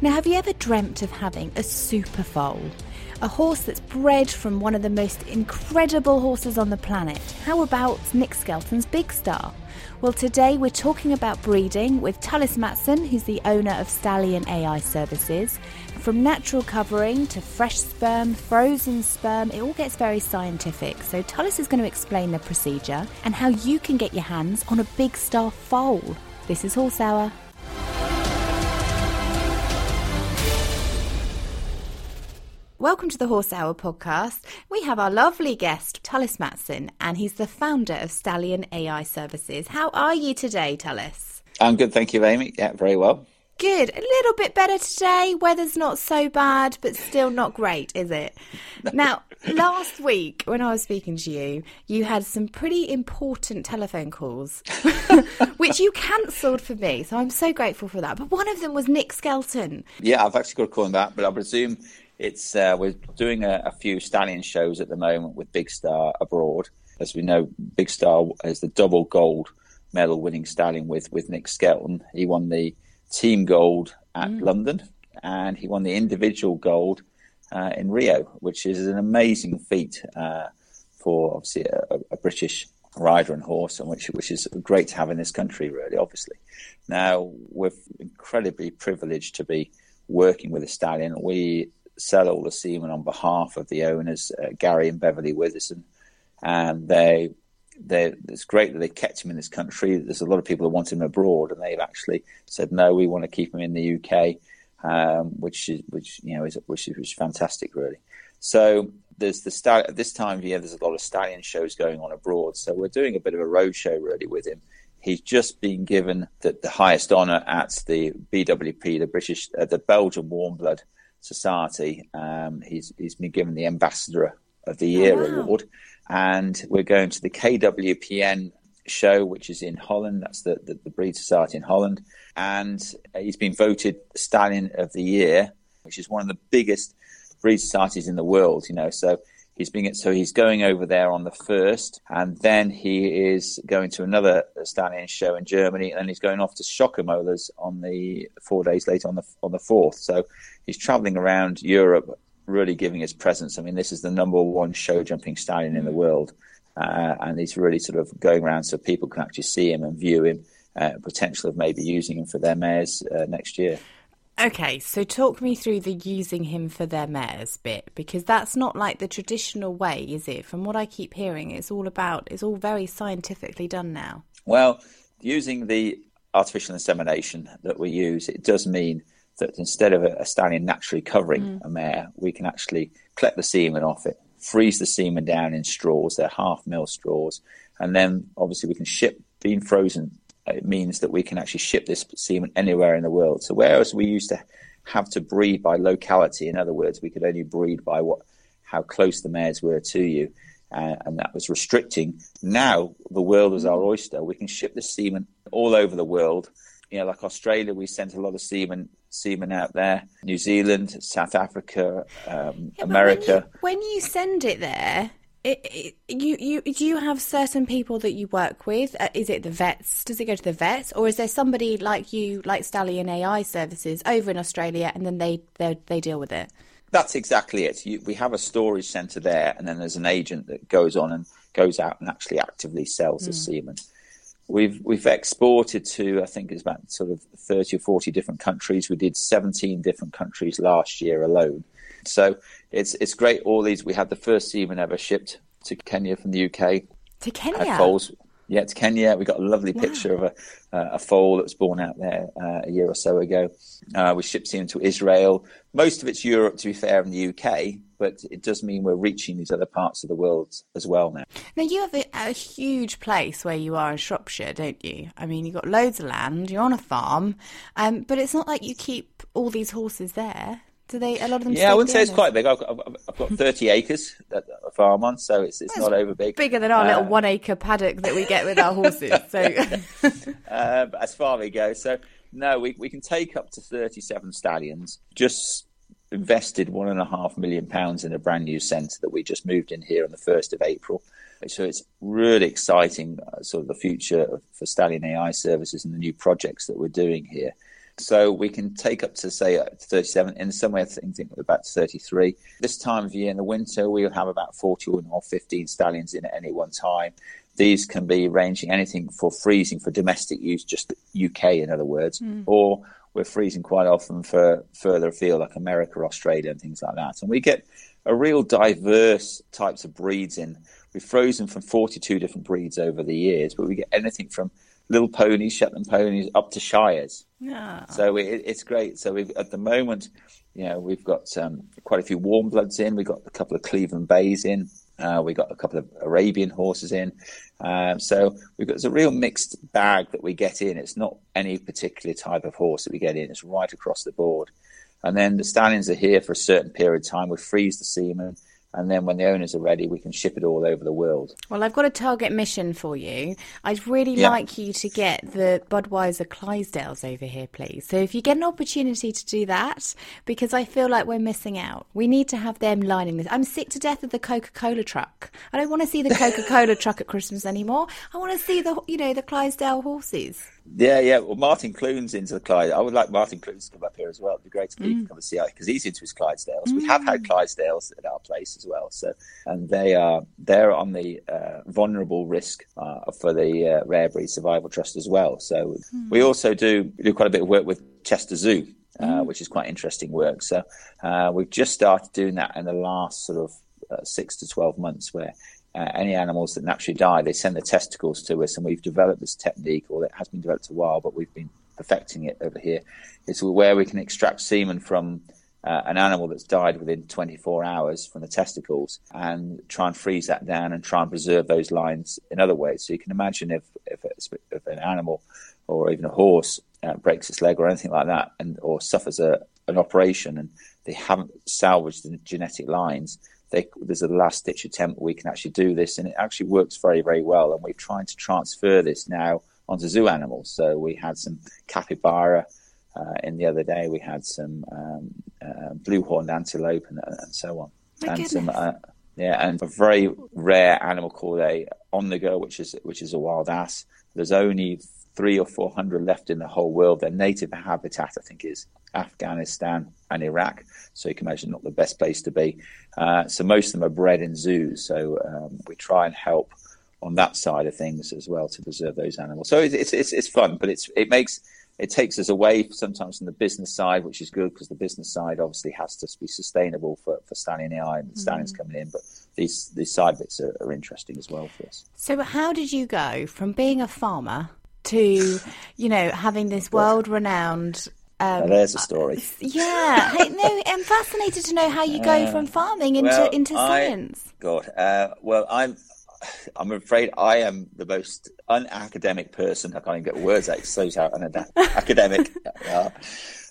Now, have you ever dreamt of having a super foal? A horse that's bred from one of the most incredible horses on the planet. How about Nick Skelton's Big Star? Well, today we're talking about breeding with Tullis Matson, who's the owner of Stallion AI Services. From natural covering to fresh sperm, frozen sperm, it all gets very scientific. So, Tullis is going to explain the procedure and how you can get your hands on a Big Star foal. This is Horse Hour. Welcome to the Horse Hour podcast. We have our lovely guest, Tullis Matson, and he's the founder of Stallion AI Services. How are you today, Tullis? I'm good, thank you, Amy. Yeah, very well. Good. A little bit better today. Weather's not so bad, but still not great, is it? Now, last week when I was speaking to you, you had some pretty important telephone calls, which you cancelled for me. So I'm so grateful for that. But one of them was Nick Skelton. Yeah, I've actually got to call him back, but I presume it's uh, we're doing a, a, few stallion shows at the moment with Big Star abroad. As we know, Big Star is the double gold medal winning stallion with with Nick Skelton. He won the team gold at mm. London, and he won the individual gold uh, in Rio, which is an amazing feat uh, for obviously a, a, British rider and horse, and which which is great to have in this country. Really, obviously, now we're incredibly privileged to be working with a stallion. We sell all the semen on behalf of the owners, uh, Gary and Beverly Widdowson, and they they, it's great that they kept him in this country. There's a lot of people that want him abroad, and they've actually said no, we want to keep him in the UK, um, which is which you know is which is, which is fantastic, really. So there's the stall- at this time of year. There's a lot of stallion shows going on abroad, so we're doing a bit of a road show really with him. He's just been given the, the highest honour at the BWP, the British, uh, the Belgian Warm Blood Society. Um, he's he's been given the Ambassador of the Year oh, wow. award and we're going to the KWPN show, which is in Holland. That's the, the, the Breed Society in Holland. And he's been voted Stallion of the Year, which is one of the biggest breed societies in the world, you know. So he's being so he's going over there on the first, and then he is going to another stallion show in Germany, and then he's going off to Schockemöhle's on the four days later on the on the fourth. So he's traveling around Europe really giving his presence. I mean, this is the number one show jumping stallion in the world, uh, and he's really sort of going around so people can actually see him and view him. Uh, potential of maybe using him for their mares uh, next year. Okay, so talk me through the using him for their mares bit because that's not like the traditional way, is it? From what I keep hearing, it's all about it's all very scientifically done now. Well, using the artificial insemination that we use, it does mean that instead of a, a stallion naturally covering mm. a mare, we can actually collect the semen off it, freeze the semen down in straws, they're half mil straws, and then obviously we can ship being frozen. It means that we can actually ship this semen anywhere in the world. So whereas we used to have to breed by locality, in other words, we could only breed by what how close the mares were to you, uh, and that was restricting. Now the world is our oyster. We can ship the semen all over the world. You know, like Australia, we sent a lot of semen seamen out there, New Zealand, South Africa, um, yeah, America. When you, when you, send it there, it, it, you you do you have certain people that you work with? Uh, is it the vets? Does it go to the vets, or is there somebody like you, like Stallion AI Services, over in Australia, and then they they, they deal with it? That's exactly it. You, we have a storage centre there, and then there's an agent that goes on and goes out and actually actively sells mm. the semen. We've we've exported to I think it's about sort of thirty or forty different countries. We did seventeen different countries last year alone. So it's it's great. All these we had the first semen ever shipped to Kenya from the UK. To Kenya. Foals, yeah, to Kenya. We got a lovely wow. picture of a, uh, a foal that was born out there uh, a year or so ago. Uh, we shipped him to Israel. Most of it's Europe, to be fair, in the UK, but it does mean we're reaching these other parts of the world as well now. Now, you have a, a huge place where you are in Shropshire, don't you? I mean, you've got loads of land, you're on a farm, um, but it's not like you keep all these horses there. Do they? A lot of them. Yeah, I wouldn't say it's quite big. I've got, I've got 30 acres that I farm on, so it's it's not over big. Bigger than our uh, little one acre paddock that we get with our horses. So, uh, as far as we go, so no, we we can take up to 37 stallions. Just invested one and a half million pounds in a brand new centre that we just moved in here on the first of April. So it's really exciting, uh, sort of the future for Stallion AI services and the new projects that we're doing here. So we can take up to say 37. In some way, I think about 33. This time of year in the winter, we'll have about 14 or 15 stallions in at any one time. These can be ranging anything for freezing for domestic use, just UK in other words, mm. or we're freezing quite often for further afield, like America, Australia, and things like that. And we get a real diverse types of breeds in. We've frozen from 42 different breeds over the years, but we get anything from little ponies, Shetland ponies, up to Shires. Yeah. So it, it's great. So we've, at the moment, you know, we've got um, quite a few warm bloods in. We've got a couple of Cleveland Bays in. Uh, we got a couple of Arabian horses in. Um, so we've got it's a real mixed bag that we get in. It's not any particular type of horse that we get in. It's right across the board. And then the stallions are here for a certain period of time. We freeze the semen and then when the owners are ready, we can ship it all over the world. Well, I've got a target mission for you. I'd really yeah. like you to get the Budweiser Clydesdales over here, please. So if you get an opportunity to do that, because I feel like we're missing out, we need to have them lining this. I'm sick to death of the Coca Cola truck. I don't want to see the Coca Cola truck at Christmas anymore. I want to see the, you know, the Clydesdale horses. Yeah, yeah. Well, Martin Clunes into the Clyde. I would like Martin Clunes to come up here as well. It'd be great to mm. come and see because he's into his Clydesdales. Mm. We have had mm. Clydesdales at our place as well. So, and they are they're on the uh, vulnerable risk uh, for the uh, Rare Breed Survival Trust as well. So mm. we also do do quite a bit of work with Chester Zoo, uh, mm. which is quite interesting work. So uh, we've just started doing that in the last sort of uh, six to twelve months, where uh, any animals that naturally die, they send the testicles to us, and we've developed this technique, or it has been developed a while, but we've been perfecting it over here. It's where we can extract semen from uh, an animal that's died within 24 hours from the testicles and try and freeze that down and try and preserve those lines in other ways. So you can imagine if, if, if an animal or even a horse uh, breaks its leg or anything like that, and or suffers a, an operation and they haven't salvaged the genetic lines, they, there's a last ditch attempt we can actually do this, and it actually works very, very well. And we're trying to transfer this now onto zoo animals. So we had some capybara uh, in the other day. We had some um, uh, blue horned antelope and, uh, and so on, My and goodness. some uh, yeah, and a very rare animal called a onager, which is which is a wild ass. There's only three or four hundred left in the whole world. Their native habitat, I think, is Afghanistan and Iraq. So you can imagine not the best place to be. Uh, so most of them are bred in zoos. So um, we try and help on that side of things as well to preserve those animals. So it's it's it's, fun, but it's it makes it takes us away sometimes from the business side, which is good because the business side obviously has to be sustainable for, for Stallion AI and the stallions mm. coming in. But these these side bits are, are interesting as well for us. So how did you go from being a farmer to, you know, having this world renowned um, there's a story. Yeah, no, I'm fascinated to know how you go uh, from farming into well, into science. I, God, uh, well, I'm. I'm afraid I am the most unacademic person. I can't even get words out. So out academic. Uh,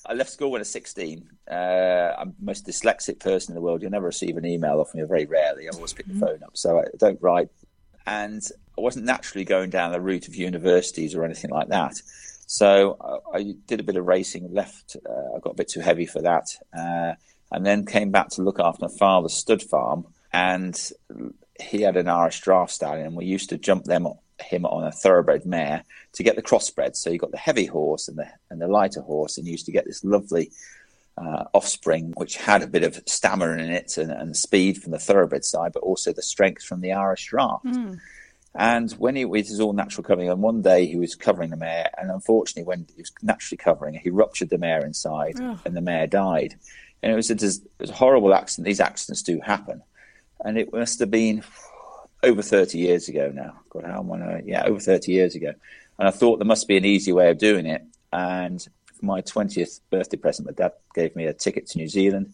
I left school when I was 16. Uh, I'm the most dyslexic person in the world. You'll never receive an email off me, very rarely. I always pick the mm-hmm. phone up, so I don't write. And I wasn't naturally going down the route of universities or anything like that. So I, I did a bit of racing, left, uh, I got a bit too heavy for that, uh, and then came back to look after my father's stud farm. And he had an Irish Draught stallion, and we used to jump them him on a thoroughbred mare to get the crossbred. So you got the heavy horse and the and the lighter horse, and you used to get this lovely uh, offspring, which had a bit of stamina in it and, and speed from the thoroughbred side, but also the strength from the Irish Draught. Hmm. And when he it was all natural covering, and one day he was covering the mare, and unfortunately, when he was naturally covering, he ruptured the mare inside, and the mare died. And it was a, it was a horrible accident. These accidents do happen, and it must have been over 30 years ago now. God, how am I? know? Yeah, over 30 years ago. And I thought there must be an easy way of doing it. And for my 20th birthday present, my dad gave me a ticket to New Zealand.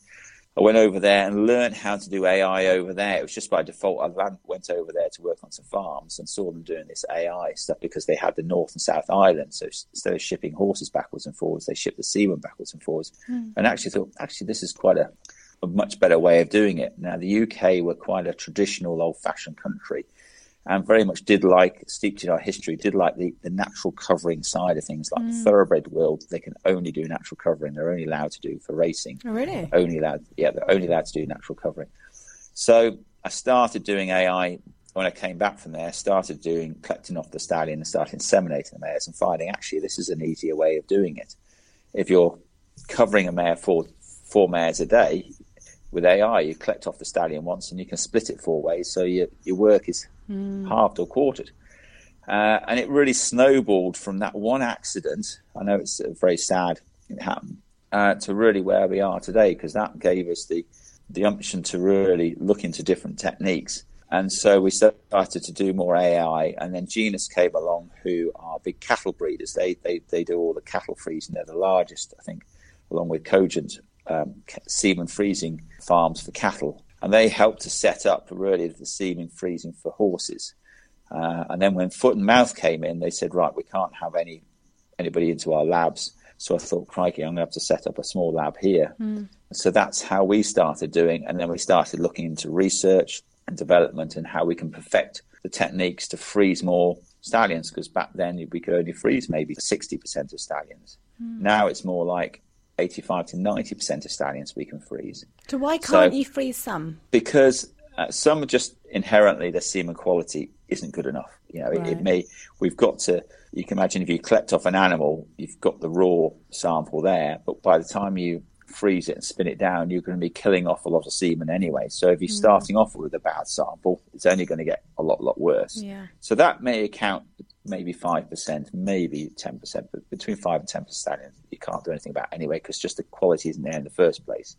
I went over there and learned how to do AI over there. It was just by default. I went over there to work on some farms and saw them doing this AI stuff because they had the North and South Island. So instead of shipping horses backwards and forwards, they shipped the semen backwards and forwards. Hmm. And actually thought, actually, this is quite a, a much better way of doing it. Now, the UK were quite a traditional, old fashioned country and very much did like, steeped in our history, did like the, the natural covering side of things, like the thoroughbred world. They can only do natural covering. They're only allowed to do for racing. Oh, really? Only allowed, yeah, they're only allowed to do natural covering. So I started doing AI when I came back from there. Started doing collecting off the stallion and started inseminating the mares and finding actually this is an easier way of doing it. If you're covering a mare for four mares a day with AI, you collect off the stallion once and you can split it four ways, so your your work is halved or quartered. Uh, and it really snowballed from that one accident. I know it's very sad it happened uh, to really where we are today because that gave us the the umption to really look into different techniques. And so we started to do more AI, and then Genus came along, who are big cattle breeders. They they they do all the cattle freezing. They're the largest, I think, along with Cogent, um, semen freezing farms for cattle, and they helped to set up really the semen freezing for horses. Uh, and then when foot and mouth came in, they said, right, we can't have any anybody into our labs. So I thought, crikey, I'm going to have to set up a small lab here. So that's how we started doing, and then we started looking into research and development and how we can perfect the techniques to freeze more stallions. Because back then we could only freeze maybe 60% of stallions. Now it's more like 85 to 90% of stallions we can freeze So why can't you freeze some? because uh, some are just inherently their semen quality isn't good enough. You know, it, it may we've got to. You can imagine if you collect off an animal, you've got the raw sample there, but by the time you freeze it and spin it down, you're going to be killing off a lot of semen anyway. So if you're starting off with a bad sample, it's only going to get a lot, lot worse. Yeah. So that may account maybe five percent, maybe ten percent, but between five and ten percent, you can't do anything about anyway because just the quality isn't there in the first place.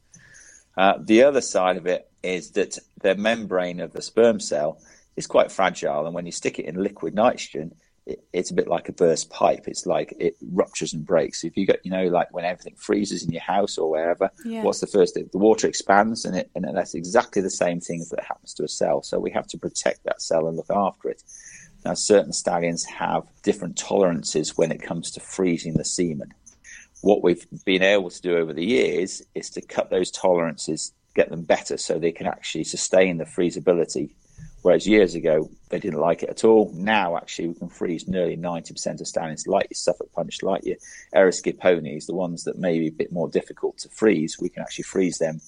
Uh, the other side of it is that the membrane of the sperm cell is quite fragile, and when you stick it in liquid nitrogen, it, it's a bit like a burst pipe. It's like it ruptures and breaks. If you get, you know, like when everything freezes in your house or wherever, Yeah. what's the first thing? The water expands, and it, and that's exactly the same thing as that happens to a cell. So we have to protect that cell and look after it. Now, certain stallions have different tolerances when it comes to freezing the semen what we've been able to do over the years is to cut those tolerances, get them better so they can actually sustain the freezability. Whereas years ago, they didn't like it at all. Now, actually, we can freeze nearly 90% of stallions, like your Suffolk Punch, like your Eriskay ponies, the ones that may be a bit more difficult to freeze. We can actually freeze them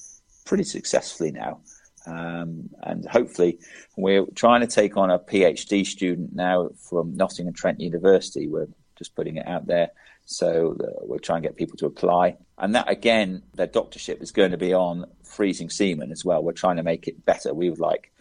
pretty successfully now. Um, and hopefully, we're trying to take on a PhD student now from Nottingham Trent University. We're just putting it out there. So we're trying to get people to apply. And that, again, their doctorship is going to be on freezing semen as well. We're trying to make it better. We would like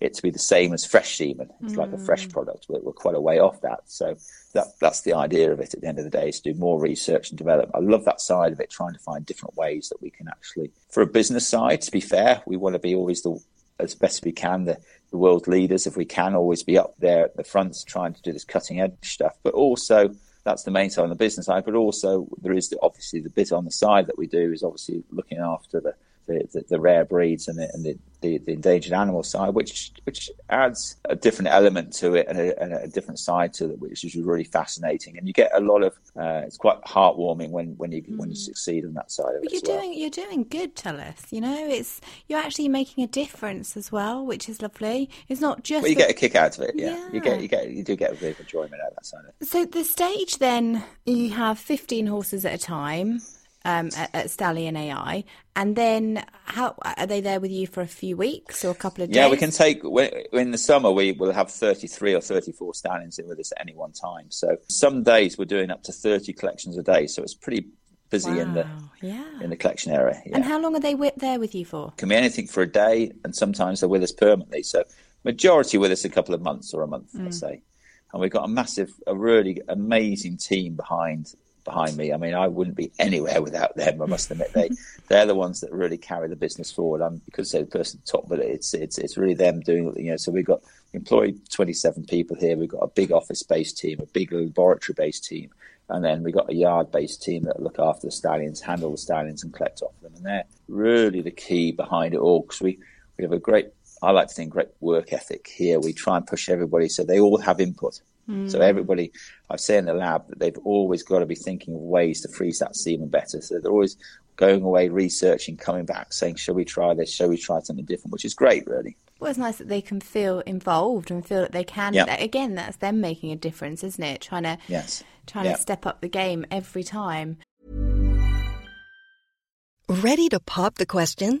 it to be the same as fresh semen. It's like a fresh mm. product, but we're quite a way off that. So that that's the idea of it at the end of the day is to do more research and develop. I love that side of it, trying to find different ways that we can actually, for a business side, to be fair, we want to be always the as best we can, the, the world leaders, if we can, always be up there at the front trying to do this cutting edge stuff. But also, that's the main side on the business side. But also, there is the, obviously the bit on the side that we do is obviously looking after the the, the, the rare breeds and, the, and the, the, the endangered animal side, which which adds a different element to it and a, and a different side to it, which is really fascinating. And you get a lot of uh, it's quite heartwarming when, when you when you succeed on that side of But it. you're as well. doing you're doing good, Tullis. You know, it's you're actually making a difference as well, which is lovely. It's not just But you get a kick out of it, yeah. You get you get you do get a bit of enjoyment out of that side of it. So the stage then you have 15 horses at a time um, at, at Stallion AI, and then how are they there with you for a few weeks or a couple of days? Yeah, we can take in the summer. We will have thirty-three or thirty-four stallions in with us at any one time. So some days we're doing up to thirty collections a day. So it's pretty busy in the yeah. in the collection area. Yeah. And how long are they there with you for? can be anything for a day, and sometimes they're with us permanently. So majority with us a couple of months or a month, let's say. And we've got a massive, a really amazing team behind behind me. I mean, I wouldn't be anywhere without them. I must admit they they're the ones that really carry the business forward. I'm because they're the person at the top, but it's it's it's really them doing you know. So we've got employed 27 people here. We've got a big office based team, a big laboratory based team. And then we've got a yard based team that look after the stallions, handle the stallions, and collect off them. And they're really the key behind it all because we, we have a great, I like to think, great work ethic here. We try and push everybody so they all have input. So hmm. everybody, I say in the lab that they've always got to be thinking of ways to freeze that semen better. So they're always going away, researching, coming back, saying, "Shall we try this? Shall we try something different?" Which is great, really. Well, it's nice that they can feel involved and feel that they can. Yeah. that- Again, that's them making a difference, isn't it? Trying to Yes. trying Yeah. to step up the game every time. Ready to pop the question?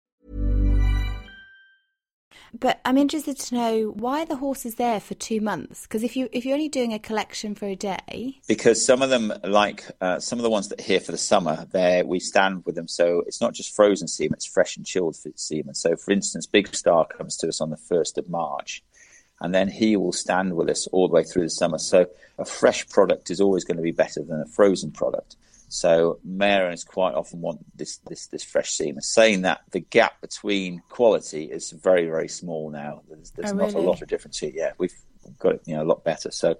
But I'm interested to know why the horse is there for two months. Because if you if you're only doing a collection for a day, because some of them, like uh, some of the ones that are here for the summer, there we stand with them. So it's not just frozen semen; it's fresh and chilled semen. So, for instance, Big Star comes to us on the first of March, and then he will stand with us all the way through the summer. So, a fresh product is always going to be better than a frozen product. So, mare owners quite often want this this this fresh semen. Saying that, the gap between quality is very very small now. There's, there's Oh, not really? a lot of difference here. Yeah, we've got it you know a lot better. So.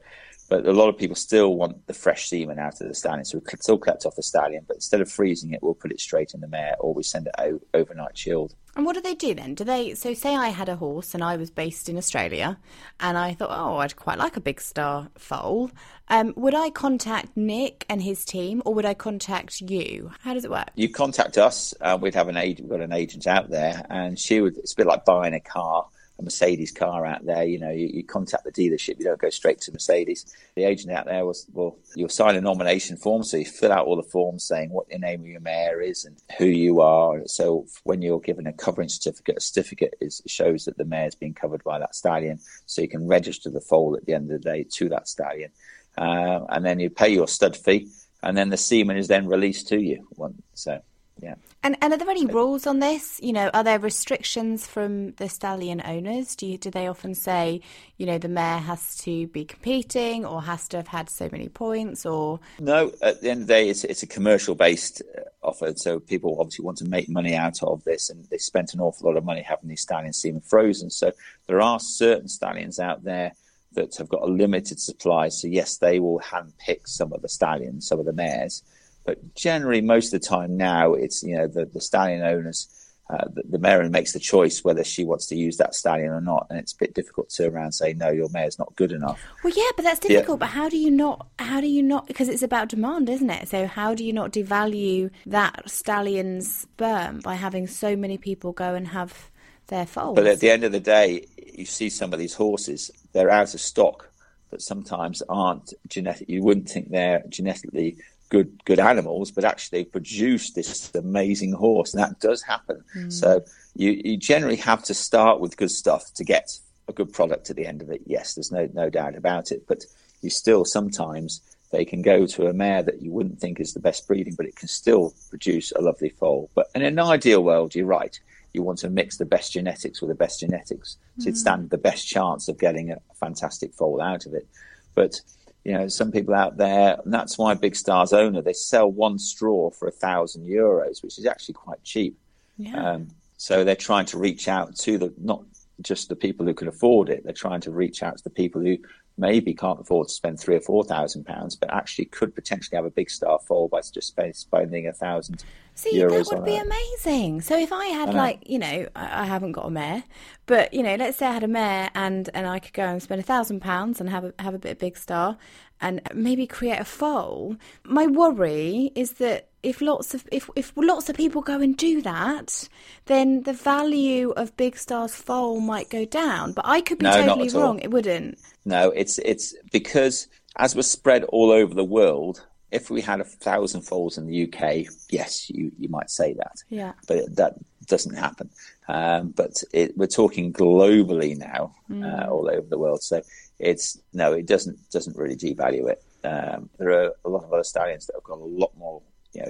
But a lot of people still want the fresh semen out of the stallion, so we still collect off the stallion. But instead of freezing it, we'll put it straight in the mare, or we send it out overnight chilled. and what do they do then? Do they so say I had a horse and I was based in Australia, and I thought, oh, I'd quite like a big star foal. Um, would I contact Nick and his team, or would I contact you? How does it work? You contact us, uh, we'd have an agent. We've got an agent out there, and she would. It's a bit like buying a car, a Mercedes car out there. You know, you, you contact the dealership. You don't go straight to Mercedes. The agent out there was well, you'll sign a nomination form, so you fill out all the forms saying what the name of your mare is and who you are. So when you're given a covering certificate, a certificate is shows that the mare's been covered by that stallion, so you can register the foal at the end of the day to that stallion, uh, and then you pay your stud fee, and then the semen is then released to you. So. Yeah. And and are there any rules on this? You know, are there restrictions from the stallion owners? Do you, do they often say, you know, the mare has to be competing or has to have had so many points or No, at the end of the day, it's, it's a commercial based uh, offer. So people obviously want to make money out of this, and they spent an awful lot of money having these stallions semen frozen. So there are certain stallions out there that have got a limited supply. So yes, they will handpick some of the stallions, some of the mares, but generally most of the time now it's you know the, the stallion owners. Uh, the, the mare makes the choice whether she wants to use that stallion or not, and it's a bit difficult to turn around and say no, your mare's not good enough. Well, yeah, but that's Yeah. difficult. But how do you not? How do you not? Because it's about demand, isn't it? So how do you not devalue that stallion's sperm by having so many people go and have their foals? But at the end of the day, you see some of these horses, they're out of stock that sometimes aren't genetic. You wouldn't think they're genetically good good animals, but actually produce this amazing horse, and that does happen. Mm. So you you generally have to start with good stuff to get a good product at the end of it. Yes, there's no no doubt about it, but you still sometimes they can go to a mare that you wouldn't think is the best breeding, but it can still produce a lovely foal. But in an ideal world, you're right. You want to mix the best genetics with the best genetics to mm-hmm. stand the best chance of getting a fantastic foal out of it. But you know, some people out there, and that's why Big Star's owner they sell one straw for a thousand euros, which is actually quite cheap. Yeah. Um, so they're trying to reach out to the not just the people who can afford it. They're trying to reach out to the people who maybe can't afford to spend three or four thousand pounds, but actually could potentially have a big star fall by just spending a thousand. See, that would be amazing. So if I had I like, you know, I, I, haven't got a mare, but you know, let's say I had a mare and and I could go and spend a thousand pounds and have a have a bit of big star, and maybe create a foal. My worry is that if lots of if if lots of people go and do that, then the value of Big Star's foal might go down. But I could be no, totally wrong. It wouldn't. No, it's it's because as we're spread all over the world. If we had a thousand foals in the UK, yes, you, you might say that. Yeah. But that doesn't happen. Um, but it, we're talking globally now, mm. uh, all over the world. So it's no, it doesn't doesn't really devalue it. Um, there are a lot of other stallions that have got a lot more,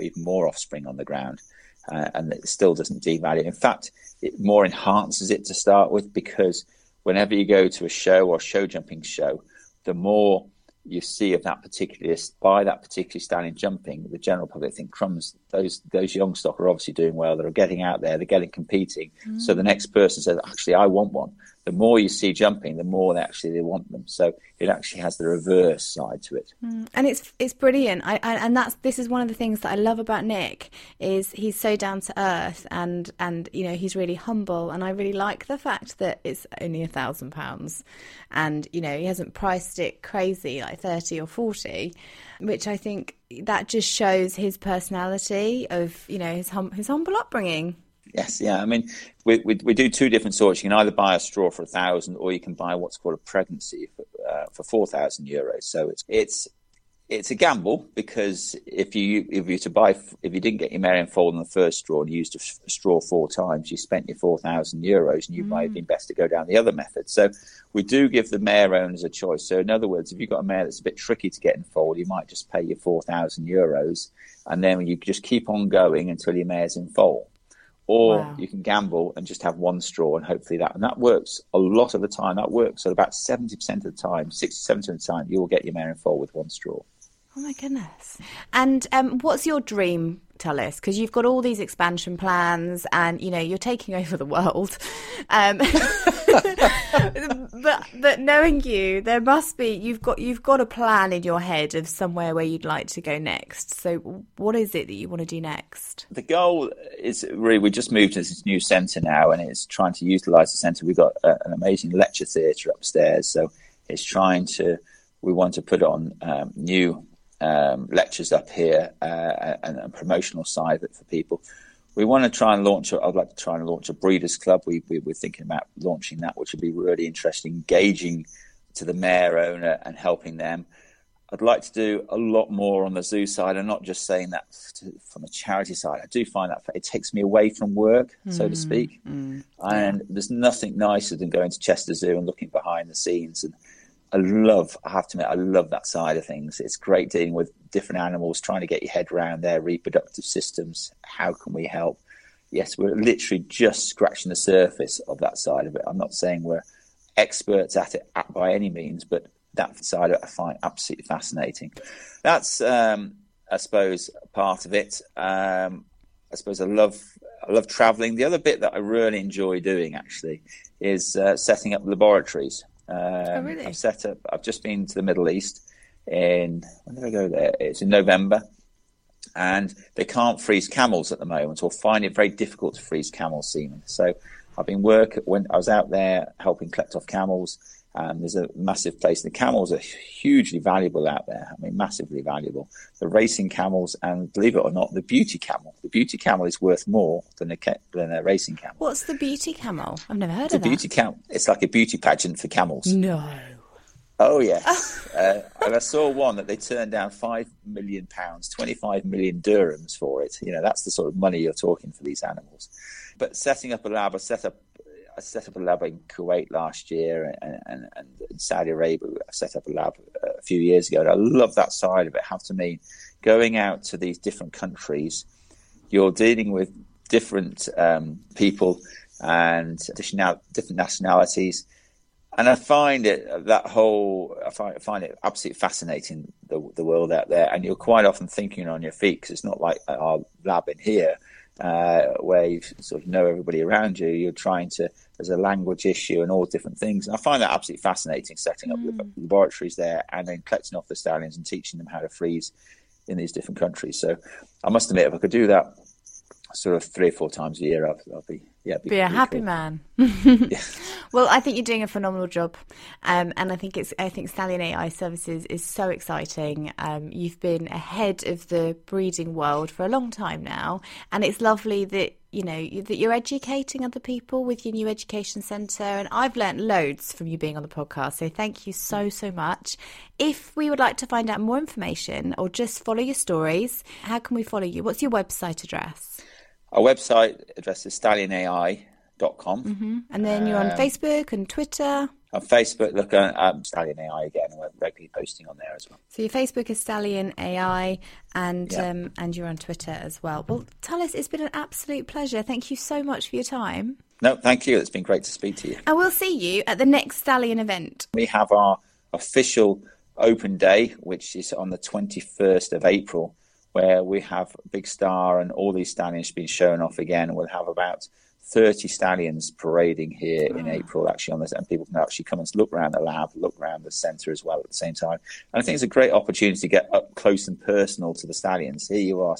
even more offspring on the ground, uh, and it still doesn't devalue. In fact, it more enhances it to start with because whenever you go to a show or show jumping show, the more you see of that particular by that particular stallion jumping, the general public think crumbs. Those those young stock are obviously doing well. They're getting out there. They're getting competing. Mm. So the next person says, "Actually, I want one." The more you see jumping, the more they actually they want them. So it actually has the reverse side to it. Mm, and it's it's brilliant. I, I, and that's this is one of the things that I love about Nick is he's so down to earth and and you know he's really humble. And I really like the fact that it's only a thousand pounds, and you know he hasn't priced it crazy like thirty or forty, which I think that just shows his personality of you know his hum, his humble upbringing. Yes, yeah. I mean, we, we, we do two different sorts. You can either buy a straw for a thousand, or you can buy what's called a pregnancy for, uh, for four thousand euros. So it's it's it's a gamble because if you if you to buy if you didn't get your Marion foal in the first straw and you used a, straw four times, you spent your four thousand euros, and you mm. might have been best to go down the other method. So we do give the mare owners a choice. So in other words, if you've got a mare that's a bit tricky to get in foal, you might just pay your four thousand euros, and then you just keep on going until your mare's in foal or wow. you can gamble and just have one straw and hopefully that and that works a lot of the time. That works at about 70% of the time 60 70% of the time you will get your mare in foal with one straw. Oh my goodness. And um, what's your dream Tullis because you've got all these expansion plans and you know you're taking over the world. Um, but but knowing you there must be you've got you've got a plan in your head of somewhere where you'd like to go next. So what is it that you want to do next? The goal is really we just moved to this new centre now and it's trying to utilize the centre. We've got a, an amazing lecture theatre upstairs. So it's trying to we want to put on um, new um, lectures up here uh, and a promotional side of it for people. We want to try and launch. I'd like to try and launch a breeders club. We, we are thinking about launching that, which would be really interesting, engaging to the mare owner and helping them. I'd like to do a lot more on the zoo side. I'm not just saying that from a charity side. I do find that it takes me away from work, mm, so to mm, speak. Mm, and yeah. there's nothing nicer than going to Chester Zoo and looking behind the scenes and I love, I have to admit, I love that side of things. It's great dealing with different animals, trying to get your head around their reproductive systems. How can we help? Yes, we're literally just scratching the surface of that side of it. I'm not saying we're experts at it by any means, but that side of it I find absolutely fascinating. That's, um, I suppose, part of it. Um, I suppose I love I love traveling. The other bit that I really enjoy doing actually is uh, setting up laboratories. Um, oh, really? I've set up. I've just been to the Middle East in when did I go there? It's in November, and they can't freeze camels at the moment, or find it very difficult to freeze camel semen. So I've been work when I was out there helping collect off camels. Um, there's a massive place. The camels are hugely valuable out there. I mean, massively valuable. The racing camels, and believe it or not, the beauty camel. The beauty camel is worth more than a than a racing camel. What's the beauty camel? I've never heard the of that. The beauty camel. It's like a beauty pageant for camels. No. Oh yes, uh, and I saw one that they turned down five million pounds, twenty-five million dirhams for it. You know, that's the sort of money you're talking for these animals. But setting up a lab, I set up, I set up a lab in Kuwait last year, and, and, and Saudi Arabia, I set up a lab a few years ago. And I love that side of it. Have to mean going out to these different countries, you're dealing with different um, people and different nationalities and I find it that whole I find, find it absolutely fascinating the the world out there, and you're quite often thinking on your feet because it's not like our lab in here uh, where you sort of know everybody around you. You're trying to there's a language issue and all different things, and I find that absolutely fascinating. Setting up mm. laboratories there and then collecting off the stallions and teaching them how to freeze in these different countries. So I must admit, if I could do that sort of three or four times a year, I'd, I'll be yeah, be, be a happy cool. man. yeah. Well, I think you're doing a phenomenal job, um, and I think it's I think Stallion AI Services is so exciting. Um, you've been ahead of the breeding world for a long time now, and it's lovely that you know that you're educating other people with your new education centre. And I've learnt loads from you being on the podcast. So thank you so so much. If we would like to find out more information or just follow your stories, how can we follow you? What's your website address? Our website address is stallionai.com. Mm-hmm. And then you're on um, Facebook and Twitter. On Facebook, look at um, Stallion AI again. We're regularly posting on there as well. So your Facebook is Stallion AI, and yeah. um, and you're on Twitter as well. Well, Tullis, it's been an absolute pleasure. Thank you so much for your time. No, thank you. It's been great to speak to you. And we'll see you at the next Stallion event. We have our official open day, which is on the 21st of April where we have Big Star and all these stallions being shown off again. We'll have about 30 stallions parading here in ah. April, actually, on this, and people can actually come and look around the lab, look around the centre as well at the same time. And I think it's a great opportunity to get up close and personal to the stallions. Here you are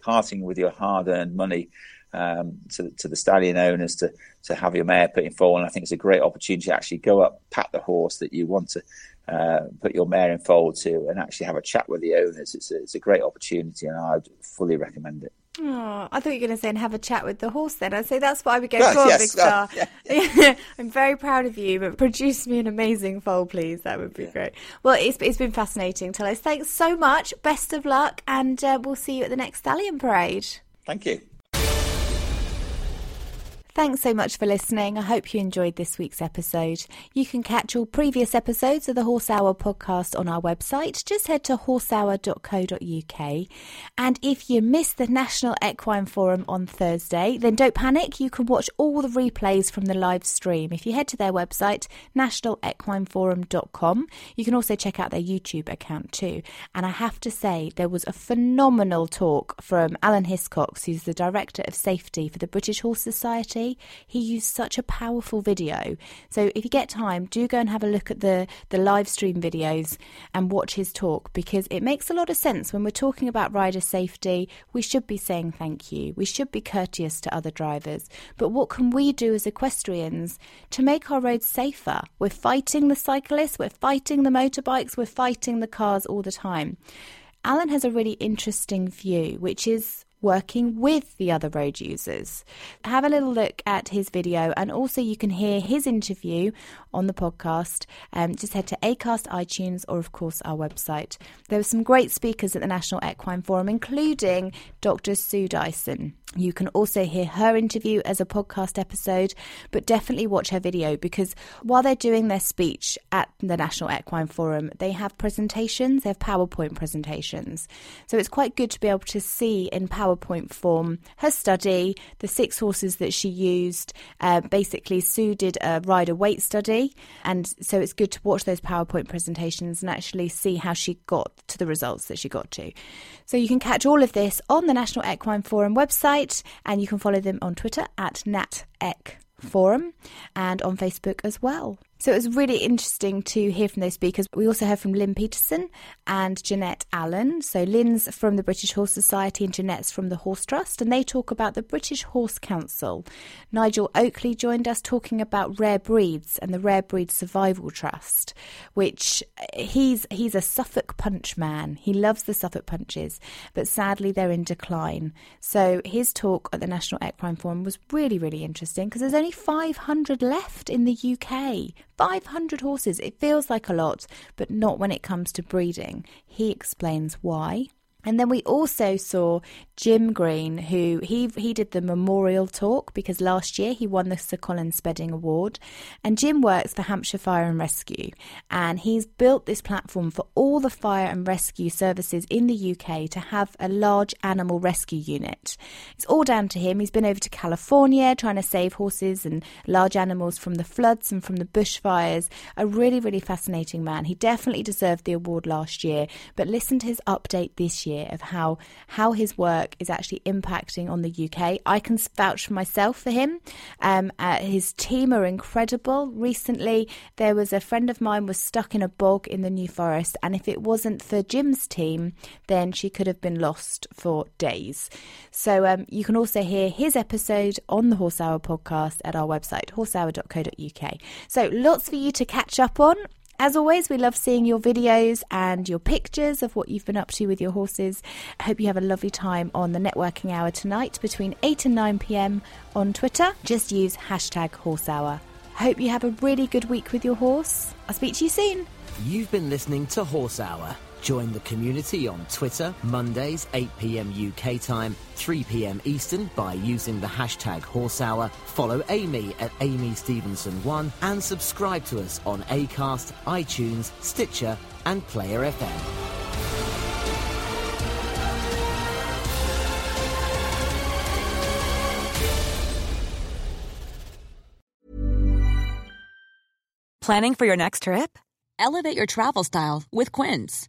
parting with your hard earned money. Um, to, to the stallion owners to to have your mare put in foal, and I think it's a great opportunity to actually go up, pat the horse that you want to uh, put your mare in foal to and actually have a chat with the owners. It's a, it's a great opportunity and I'd fully recommend it. Oh, I thought you were going to say and have a chat with the horse then. I'd say that's what I would go for, yes, Big Star. yeah, yeah. I'm very proud of you, but produce me an amazing foal, please. That would be yeah. great. Well, it's, it's been fascinating, Tullis. Thanks so much. Best of luck, and uh, we'll see you at the next Stallion Parade. Thank you. Thanks so much for listening. I hope you enjoyed this week's episode. You can catch all previous episodes of the Horse Hour podcast on our website. Just head to horsehour.co.uk. And if you missed the National Equine Forum on Thursday, then don't panic. You can watch all the replays from the live stream. If you head to their website, nationalequineforum.com, you can also check out their YouTube account too. And I have to say, there was a phenomenal talk from Alan Hiscox, who's the Director of Safety for the British Horse Society. He used such a powerful video. So if you get time, do go and have a look at the, the live stream videos and watch his talk because it makes a lot of sense when we're talking about rider safety. We should be saying thank you. We should be courteous to other drivers. But what can we do as equestrians to make our roads safer? We're fighting the cyclists, we're fighting the motorbikes, we're fighting the cars all the time. Alan has a really interesting view, which is working with the other road users. Have a little look at his video, and also you can hear his interview on the podcast. Um, just head to Acast, iTunes, or of course our website. There were some great speakers at the National Equine Forum, including Dr. Sue Dyson. You can also hear her interview as a podcast episode, but definitely watch her video because while they're doing their speech at the National Equine Forum, they have presentations, they have PowerPoint presentations. So it's quite good to be able to see in PowerPoint form her study, the six horses that she used. Uh, basically, Sue did a rider weight study, and so it's good to watch those PowerPoint presentations and actually see how she got to the results that she got to. So you can catch all of this on the National Equine Forum website, and you can follow them on Twitter at NatEq Forum and on Facebook as well. So it was really interesting to hear from those speakers. We also heard from Lynn Peterson and Jeanette Allen. So Lynn's from the British Horse Society and Jeanette's from the Horse Trust, and they talk about the British Horse Council. Nigel Oakley joined us talking about rare breeds and the Rare Breed Survival Trust, which uh, he's he's a Suffolk punch man. He loves the Suffolk punches, but sadly they're in decline. So his talk at the National Equine Forum was really really interesting because there's only 500 left in the UK 500 horses. It feels like a lot, but not when it comes to breeding. He explains why. And then we also saw Jim Green, who he he did the memorial talk because last year he won the Sir Colin Spedding Award. And Jim works for Hampshire Fire and Rescue, and he's built this platform for all the fire and rescue services in the UK to have a large animal rescue unit. It's all down to him. He's been over to California trying to save horses and large animals from the floods and from the bushfires. A really, really fascinating man. He definitely deserved the award last year, but listen to his update this year of how how his work is actually impacting on the UK. I can vouch for myself for him. Um, uh, his team are incredible. Recently, there was a friend of mine was stuck in a bog in the New Forest, and if it wasn't for Jim's team, then she could have been lost for days. So um, you can also hear his episode on the Horse Hour podcast at our website horsehour.co.uk. So lots for you to catch up on. As always, we love seeing your videos and your pictures of what you've been up to with your horses. I hope you have a lovely time on the networking hour tonight between 8 and 9 pm on Twitter. Just use hashtag horse hour. Hope you have a really good week with your horse. I'll speak to you soon. You've been listening to Horse Hour. Join the community on Twitter, Mondays, 8 pm UK time, 3 pm Eastern by using the hashtag HorseHour. Follow Amy at Amy Stevenson1 and subscribe to us on Acast, iTunes, Stitcher, and Player FM. Planning for your next trip? Elevate your travel style with Quince.